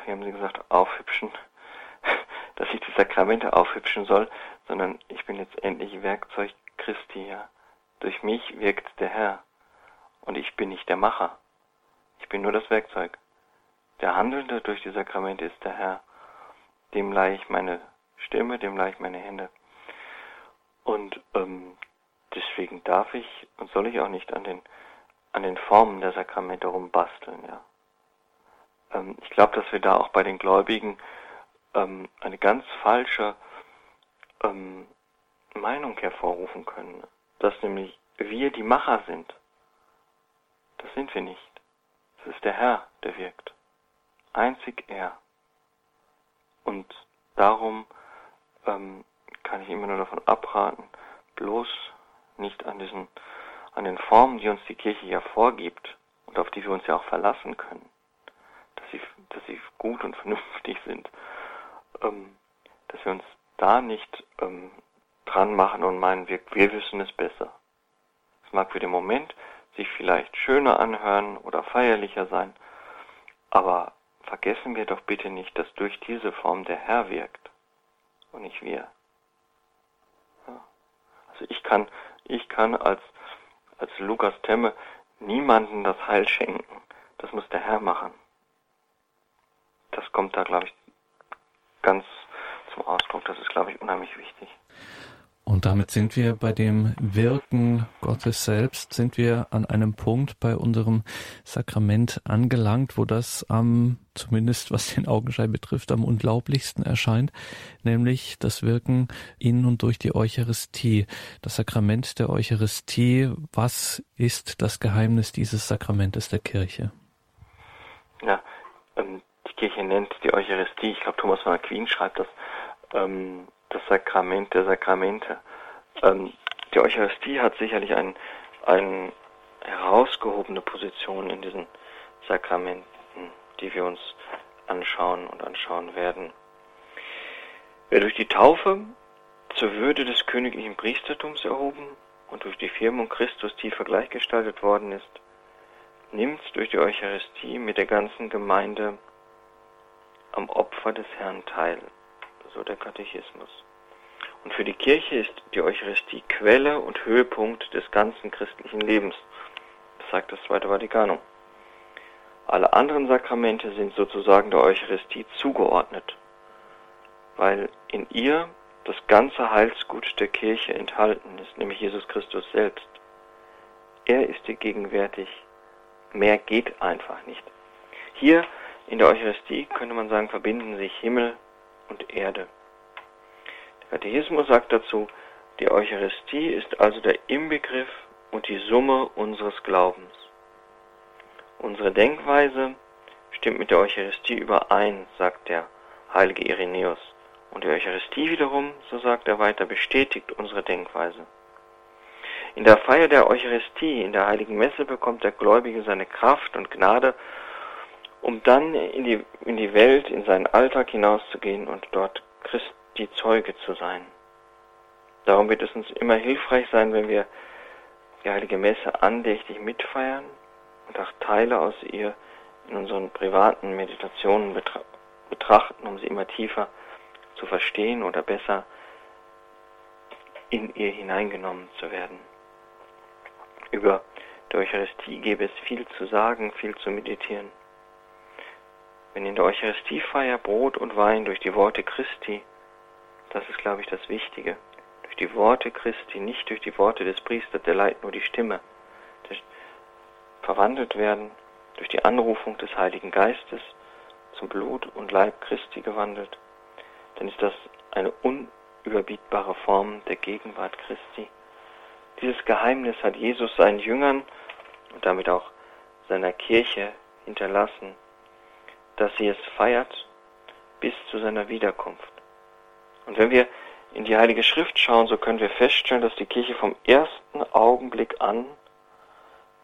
wie haben Sie gesagt, aufhübschen, dass ich die Sakramente aufhübschen soll, sondern ich bin letztendlich Werkzeug Christi, ja. Durch mich wirkt der Herr. Und ich bin nicht der Macher. Ich bin nur das Werkzeug. Der Handelnde durch die Sakramente ist der Herr. Dem leihe ich meine Stimme, dem leihe ich meine Hände. Und ähm, deswegen darf ich und soll ich auch nicht an den, an den Formen der Sakramente rumbasteln. Ja. Ähm, ich glaube, dass wir da auch bei den Gläubigen ähm, eine ganz falsche ähm, Meinung hervorrufen können. Dass nämlich wir die Macher sind. Das sind wir nicht. Es ist der Herr, der wirkt. Einzig er. Und darum ähm, kann ich immer nur davon abraten, bloß nicht an diesen, an den Formen, die uns die Kirche ja vorgibt und auf die wir uns ja auch verlassen können, dass sie, dass sie gut und vernünftig sind, ähm, dass wir uns da nicht ähm, dran machen und meinen, wir, wir wissen es besser. Es mag für den Moment sich vielleicht schöner anhören oder feierlicher sein, aber vergessen wir doch bitte nicht, dass durch diese Form der Herr wirkt und nicht wir. Ja. Also ich kann, ich kann als, als Lukas Temme niemanden das Heil schenken. Das muss der Herr machen. Das kommt da, glaube ich, ganz zum Ausdruck. Das ist, glaube ich, unheimlich wichtig. Und damit sind wir bei dem Wirken Gottes selbst, sind wir an einem Punkt bei unserem Sakrament angelangt, wo das am, zumindest was den Augenschein betrifft, am unglaublichsten erscheint, nämlich das Wirken in und durch die Eucharistie, das Sakrament der Eucharistie. Was ist das Geheimnis dieses Sakramentes der Kirche? Ja, ähm, die Kirche nennt die Eucharistie, ich glaube Thomas von Aquin schreibt das, ähm, das Sakrament der Sakramente. Ähm, die Eucharistie hat sicherlich eine ein herausgehobene Position in diesen Sakramenten, die wir uns anschauen und anschauen werden. Wer durch die Taufe zur Würde des königlichen Priestertums erhoben und durch die Firmung Christus tiefer gleichgestaltet worden ist, nimmt durch die Eucharistie mit der ganzen Gemeinde am Opfer des Herrn teil, so der Katechismus. Und für die Kirche ist die Eucharistie Quelle und Höhepunkt des ganzen christlichen Lebens. Das sagt das Zweite Vatikanum. Alle anderen Sakramente sind sozusagen der Eucharistie zugeordnet, weil in ihr das ganze Heilsgut der Kirche enthalten ist, nämlich Jesus Christus selbst. Er ist hier gegenwärtig. Mehr geht einfach nicht. Hier in der Eucharistie könnte man sagen, verbinden sich Himmel und Erde. Der Katechismus sagt dazu, die Eucharistie ist also der Inbegriff und die Summe unseres Glaubens. Unsere Denkweise stimmt mit der Eucharistie überein, sagt der heilige Irenäus. Und die Eucharistie wiederum, so sagt er weiter, bestätigt unsere Denkweise. In der Feier der Eucharistie, in der heiligen Messe, bekommt der Gläubige seine Kraft und Gnade, um dann in die, in die Welt, in seinen Alltag hinauszugehen und dort Christi Zeuge zu sein. Darum wird es uns immer hilfreich sein, wenn wir die heilige Messe andächtig mitfeiern und auch Teile aus ihr in unseren privaten Meditationen betrachten, um sie immer tiefer zu verstehen oder besser in ihr hineingenommen zu werden. Über die Eucharistie gäbe es viel zu sagen, viel zu meditieren. Wenn in der Eucharistiefeier Brot und Wein durch die Worte Christi, das ist, glaube ich, das Wichtige, durch die Worte Christi, nicht durch die Worte des Priesters, der leiht nur die Stimme, verwandelt werden, durch die Anrufung des Heiligen Geistes zum Blut und Leib Christi gewandelt, dann ist das eine unüberbietbare Form der Gegenwart Christi. Dieses Geheimnis hat Jesus seinen Jüngern und damit auch seiner Kirche hinterlassen, dass sie es feiert bis zu seiner Wiederkunft. Und wenn wir in die Heilige Schrift schauen, so können wir feststellen, dass die Kirche vom ersten Augenblick an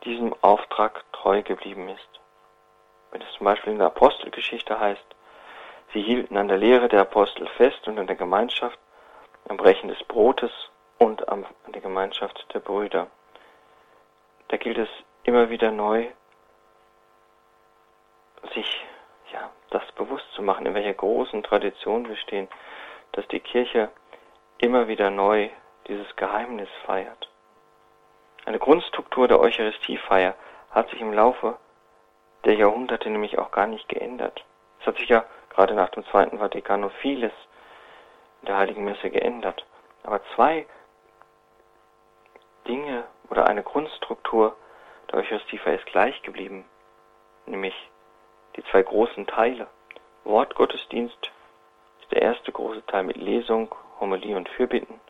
diesem Auftrag treu geblieben ist. Wenn es zum Beispiel in der Apostelgeschichte heißt, sie hielten an der Lehre der Apostel fest und an der Gemeinschaft, am Brechen des Brotes und an der Gemeinschaft der Brüder. Da gilt es immer wieder neu, sich das bewusst zu machen, in welcher großen Tradition wir stehen, dass die Kirche immer wieder neu dieses Geheimnis feiert. Eine Grundstruktur der Eucharistiefeier hat sich im Laufe der Jahrhunderte nämlich auch gar nicht geändert. Es hat sich ja gerade nach dem Zweiten Vatikanum vieles in der Heiligen Messe geändert. Aber zwei Dinge oder eine Grundstruktur der Eucharistiefeier ist gleich geblieben, nämlich die zwei großen Teile. Wortgottesdienst ist der erste große Teil mit Lesung, Homilie und Fürbitten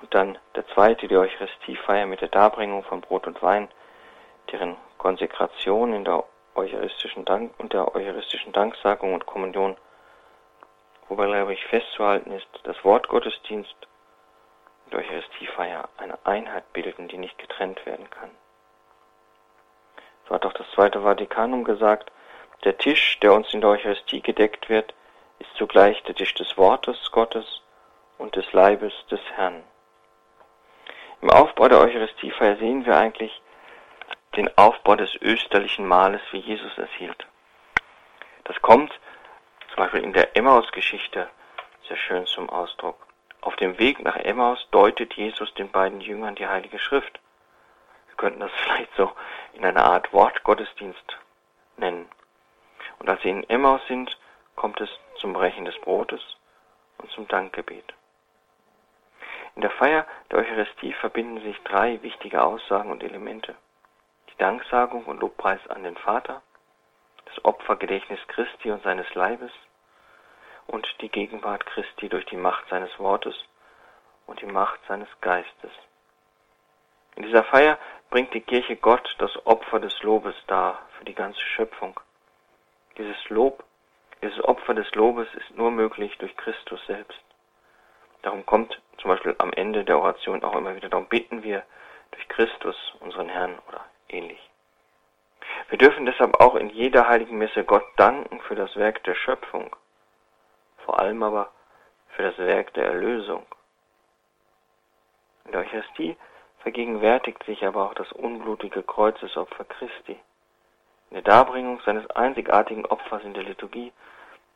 und dann der zweite, die Eucharistiefeier mit der Darbringung von Brot und Wein, deren Konsekration in der eucharistischen Dank und der eucharistischen Danksagung und Kommunion, wobei, glaube ich, festzuhalten ist, dass Wortgottesdienst und Eucharistiefeier eine Einheit bilden, die nicht getrennt werden kann. So hat auch das Zweite Vatikanum gesagt, der Tisch, der uns in der Eucharistie gedeckt wird, ist zugleich der Tisch des Wortes Gottes und des Leibes des Herrn. Im Aufbau der Eucharistiefeier sehen wir eigentlich den Aufbau des österlichen Mahles, wie Jesus es hielt. Das kommt zum Beispiel in der Emmaus-Geschichte sehr schön zum Ausdruck. Auf dem Weg nach Emmaus deutet Jesus den beiden Jüngern die Heilige Schrift. Wir könnten das vielleicht so in einer Art Wortgottesdienst nennen. Und als sie in Emmaus sind, kommt es zum Brechen des Brotes und zum Dankgebet. In der Feier der Eucharistie verbinden sich drei wichtige Aussagen und Elemente. Die Danksagung und Lobpreis an den Vater, das Opfergedächtnis Christi und seines Leibes und die Gegenwart Christi durch die Macht seines Wortes und die Macht seines Geistes. In dieser Feier bringt die Kirche Gott das Opfer des Lobes dar für die ganze Schöpfung. Dieses Lob, dieses Opfer des Lobes ist nur möglich durch Christus selbst. Darum kommt zum Beispiel am Ende der Oration auch immer wieder, darum bitten wir durch Christus, unseren Herrn oder ähnlich. Wir dürfen deshalb auch in jeder heiligen Messe Gott danken für das Werk der Schöpfung, vor allem aber für das Werk der Erlösung. In der Eucharistie vergegenwärtigt sich aber auch das unblutige Kreuzesopfer Christi. In der Darbringung seines einzigartigen Opfers in der Liturgie,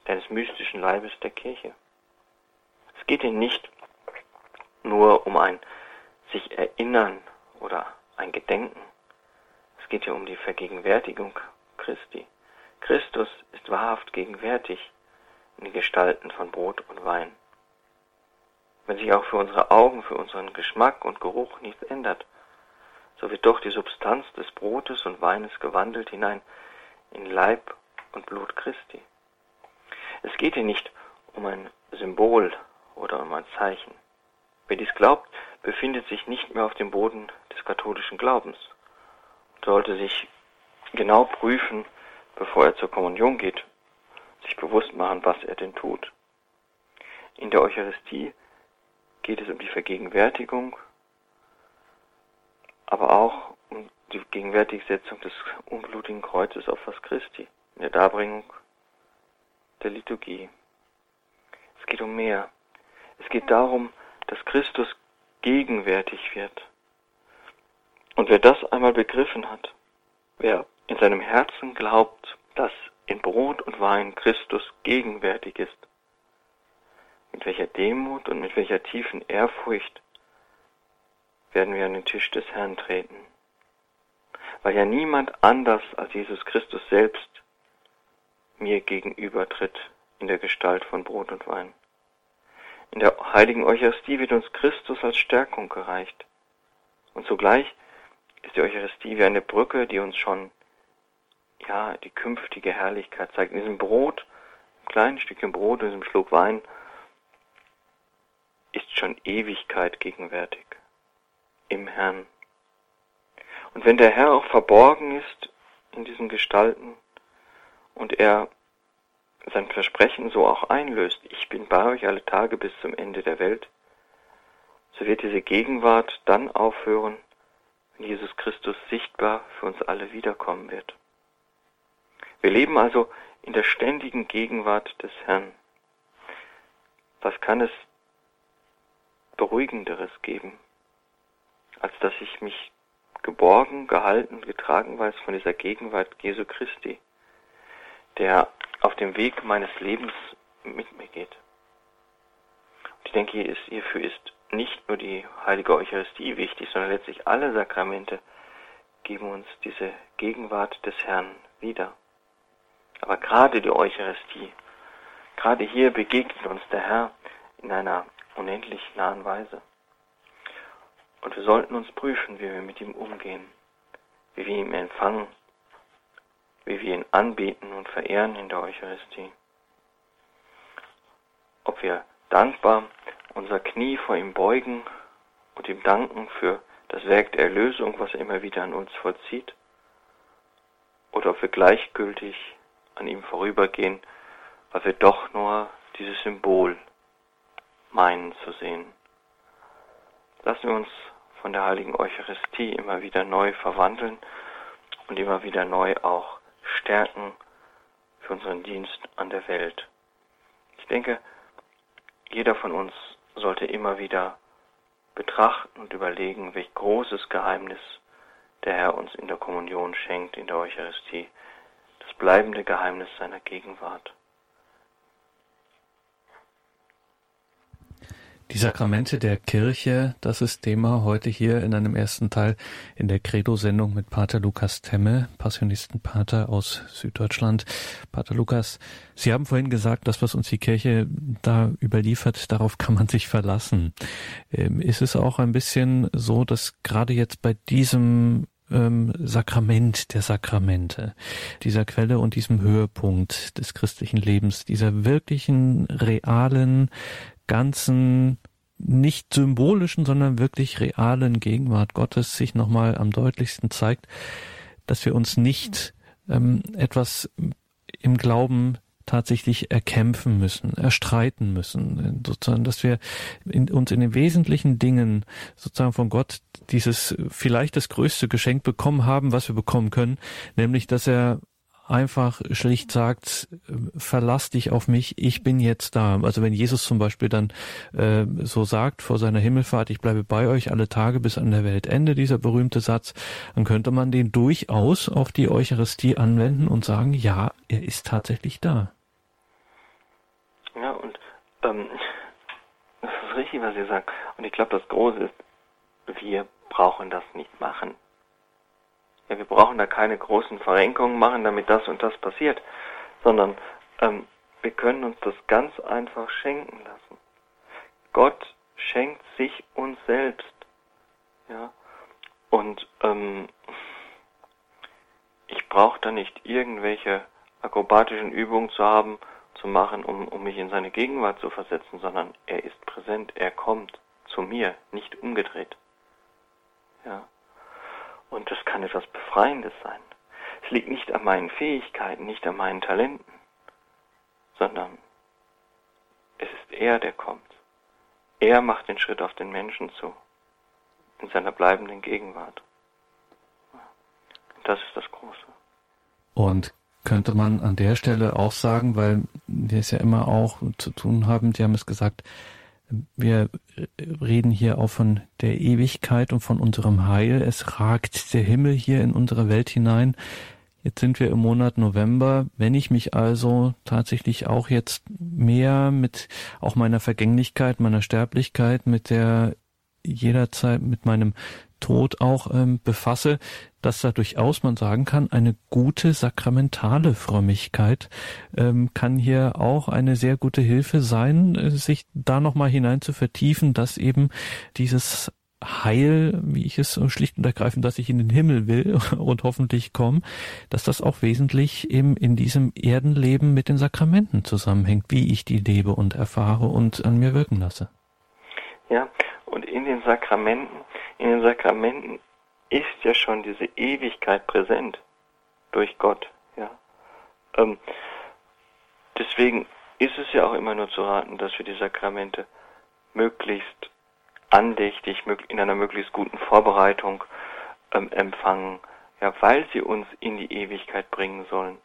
deines mystischen Leibes der Kirche. Es geht ihm nicht nur um ein sich erinnern oder ein Gedenken. Es geht hier um die Vergegenwärtigung Christi. Christus ist wahrhaft gegenwärtig in den Gestalten von Brot und Wein. Wenn sich auch für unsere Augen, für unseren Geschmack und Geruch nichts ändert, so wird doch die Substanz des Brotes und Weines gewandelt hinein in Leib und Blut Christi. Es geht hier nicht um ein Symbol oder um ein Zeichen. Wer dies glaubt, befindet sich nicht mehr auf dem Boden des katholischen Glaubens und sollte sich genau prüfen, bevor er zur Kommunion geht, sich bewusst machen, was er denn tut. In der Eucharistie geht es um die Vergegenwärtigung, aber auch um die Gegenwärtigsetzung des unblutigen Kreuzes auf was Christi, in der Darbringung der Liturgie. Es geht um mehr. Es geht darum, dass Christus gegenwärtig wird. Und wer das einmal begriffen hat, wer in seinem Herzen glaubt, dass in Brot und Wein Christus gegenwärtig ist, mit welcher Demut und mit welcher tiefen Ehrfurcht werden wir an den Tisch des Herrn treten. Weil ja niemand anders als Jesus Christus selbst mir gegenübertritt in der Gestalt von Brot und Wein. In der heiligen Eucharistie wird uns Christus als Stärkung gereicht. Und zugleich ist die Eucharistie wie eine Brücke, die uns schon, ja, die künftige Herrlichkeit zeigt. In diesem Brot, einem kleinen Stückchen Brot, in diesem Schluck Wein, ist schon Ewigkeit gegenwärtig im Herrn. Und wenn der Herr auch verborgen ist in diesen Gestalten und er sein Versprechen so auch einlöst, ich bin bei euch alle Tage bis zum Ende der Welt, so wird diese Gegenwart dann aufhören, wenn Jesus Christus sichtbar für uns alle wiederkommen wird. Wir leben also in der ständigen Gegenwart des Herrn. Was kann es Beruhigenderes geben, als dass ich mich geborgen, gehalten, getragen weiß von dieser Gegenwart Jesu Christi, der auf dem Weg meines Lebens mit mir geht. Und ich denke, hierfür ist nicht nur die heilige Eucharistie wichtig, sondern letztlich alle Sakramente geben uns diese Gegenwart des Herrn wieder. Aber gerade die Eucharistie, gerade hier begegnet uns der Herr in einer unendlich nahen Weise. Und wir sollten uns prüfen, wie wir mit ihm umgehen, wie wir ihn empfangen, wie wir ihn anbeten und verehren in der Eucharistie. Ob wir dankbar unser Knie vor ihm beugen und ihm danken für das Werk der Erlösung, was er immer wieder an uns vollzieht, oder ob wir gleichgültig an ihm vorübergehen, weil wir doch nur dieses Symbol meinen zu sehen. Lassen wir uns von der heiligen Eucharistie immer wieder neu verwandeln und immer wieder neu auch stärken für unseren Dienst an der Welt. Ich denke, jeder von uns sollte immer wieder betrachten und überlegen, welch großes Geheimnis der Herr uns in der Kommunion schenkt, in der Eucharistie, das bleibende Geheimnis seiner Gegenwart. Die Sakramente der Kirche, das ist Thema heute hier in einem ersten Teil in der Credo-Sendung mit Pater Lukas Temme, Passionistenpater aus Süddeutschland. Pater Lukas, Sie haben vorhin gesagt, das, was uns die Kirche da überliefert, darauf kann man sich verlassen. Ähm, ist es auch ein bisschen so, dass gerade jetzt bei diesem ähm, Sakrament der Sakramente, dieser Quelle und diesem Höhepunkt des christlichen Lebens, dieser wirklichen, realen, ganzen nicht symbolischen, sondern wirklich realen Gegenwart Gottes sich nochmal am deutlichsten zeigt, dass wir uns nicht ähm, etwas im Glauben tatsächlich erkämpfen müssen, erstreiten müssen, sozusagen, dass wir in, uns in den wesentlichen Dingen sozusagen von Gott dieses vielleicht das größte Geschenk bekommen haben, was wir bekommen können, nämlich, dass er einfach schlicht sagt, verlass dich auf mich, ich bin jetzt da. Also wenn Jesus zum Beispiel dann äh, so sagt vor seiner Himmelfahrt, ich bleibe bei euch alle Tage bis an der Weltende, dieser berühmte Satz, dann könnte man den durchaus auf die Eucharistie anwenden und sagen, ja, er ist tatsächlich da. Ja, und ähm, das ist richtig, was ihr sagt. Und ich glaube, das Große ist, wir brauchen das nicht machen. Ja, wir brauchen da keine großen Verrenkungen machen, damit das und das passiert, sondern ähm, wir können uns das ganz einfach schenken lassen. Gott schenkt sich uns selbst. Ja, und ähm, ich brauche da nicht irgendwelche akrobatischen Übungen zu haben, zu machen, um, um mich in seine Gegenwart zu versetzen, sondern er ist präsent, er kommt zu mir, nicht umgedreht. Ja. Und das kann etwas Befreiendes sein. Es liegt nicht an meinen Fähigkeiten, nicht an meinen Talenten, sondern es ist er, der kommt. Er macht den Schritt auf den Menschen zu, in seiner bleibenden Gegenwart. Und das ist das Große. Und könnte man an der Stelle auch sagen, weil wir es ja immer auch zu tun haben, Sie haben es gesagt, wir reden hier auch von der Ewigkeit und von unserem Heil. Es ragt der Himmel hier in unsere Welt hinein. Jetzt sind wir im Monat November. Wenn ich mich also tatsächlich auch jetzt mehr mit auch meiner Vergänglichkeit, meiner Sterblichkeit, mit der jederzeit mit meinem Tod auch ähm, befasse, dass da durchaus man sagen kann, eine gute sakramentale Frömmigkeit ähm, kann hier auch eine sehr gute Hilfe sein, äh, sich da nochmal hinein zu vertiefen, dass eben dieses Heil, wie ich es schlicht und ergreifend, dass ich in den Himmel will und hoffentlich komme, dass das auch wesentlich eben in diesem Erdenleben mit den Sakramenten zusammenhängt, wie ich die lebe und erfahre und an mir wirken lasse. Ja, und in den Sakramenten, in den Sakramenten ist ja schon diese Ewigkeit präsent durch Gott. Ja. Ähm, deswegen ist es ja auch immer nur zu raten, dass wir die Sakramente möglichst andächtig, in einer möglichst guten Vorbereitung ähm, empfangen, ja, weil sie uns in die Ewigkeit bringen sollen.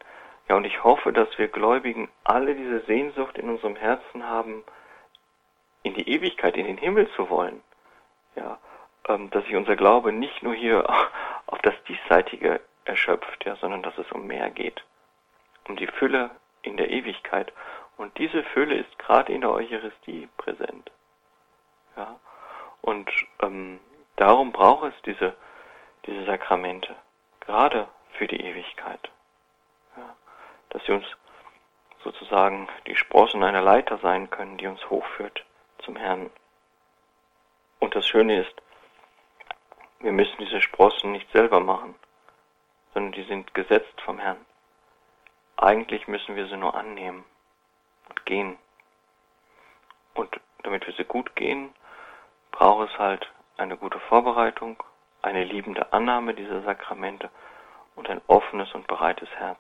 Ja, und ich hoffe, dass wir Gläubigen alle diese Sehnsucht in unserem Herzen haben, in die Ewigkeit, in den Himmel zu wollen. Ja, dass sich unser Glaube nicht nur hier auf das Diesseitige erschöpft, ja, sondern dass es um mehr geht. Um die Fülle in der Ewigkeit. Und diese Fülle ist gerade in der Eucharistie präsent. Ja, und ähm, darum braucht es diese, diese Sakramente, gerade für die Ewigkeit. Ja, dass sie uns sozusagen die Sprossen einer Leiter sein können, die uns hochführt zum Herrn. Und das Schöne ist, wir müssen diese Sprossen nicht selber machen, sondern die sind gesetzt vom Herrn. Eigentlich müssen wir sie nur annehmen und gehen. Und damit wir sie gut gehen, braucht es halt eine gute Vorbereitung, eine liebende Annahme dieser Sakramente und ein offenes und breites Herz.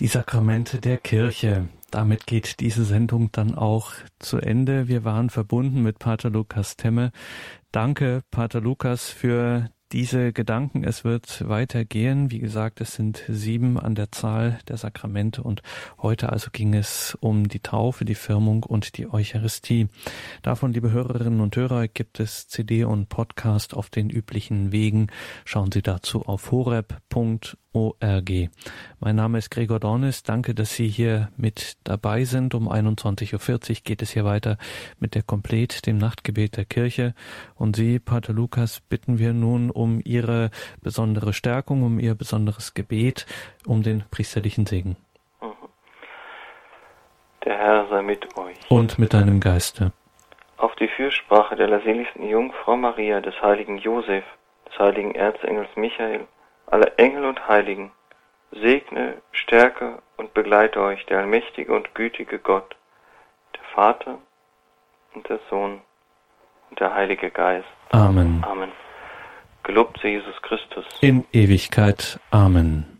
Die Sakramente der Kirche. Damit geht diese Sendung dann auch zu Ende. Wir waren verbunden mit Pater Lukas Temme. Danke, Pater Lukas, für diese Gedanken. Es wird weitergehen. Wie gesagt, es sind sieben an der Zahl der Sakramente und heute also ging es um die Taufe, die Firmung und die Eucharistie. Davon, liebe Hörerinnen und Hörer, gibt es CD und Podcast auf den üblichen Wegen. Schauen Sie dazu auf horeb.org. Mein Name ist Gregor Dornis. Danke, dass Sie hier mit dabei sind. Um 21.40 Uhr geht es hier weiter mit der Komplet, dem Nachtgebet der Kirche. Und Sie, Pater Lukas, bitten wir nun um Ihre besondere Stärkung, um Ihr besonderes Gebet, um den priesterlichen Segen. Der Herr sei mit euch. Und mit deinem Geiste. Auf die Fürsprache der seligsten Jungfrau Maria, des heiligen Josef, des heiligen Erzengels Michael, aller Engel und Heiligen, segne, stärke und begleite euch der allmächtige und gütige Gott, der Vater und der Sohn und der Heilige Geist. Amen. Amen. Gelobt sei Jesus Christus. In Ewigkeit. Amen.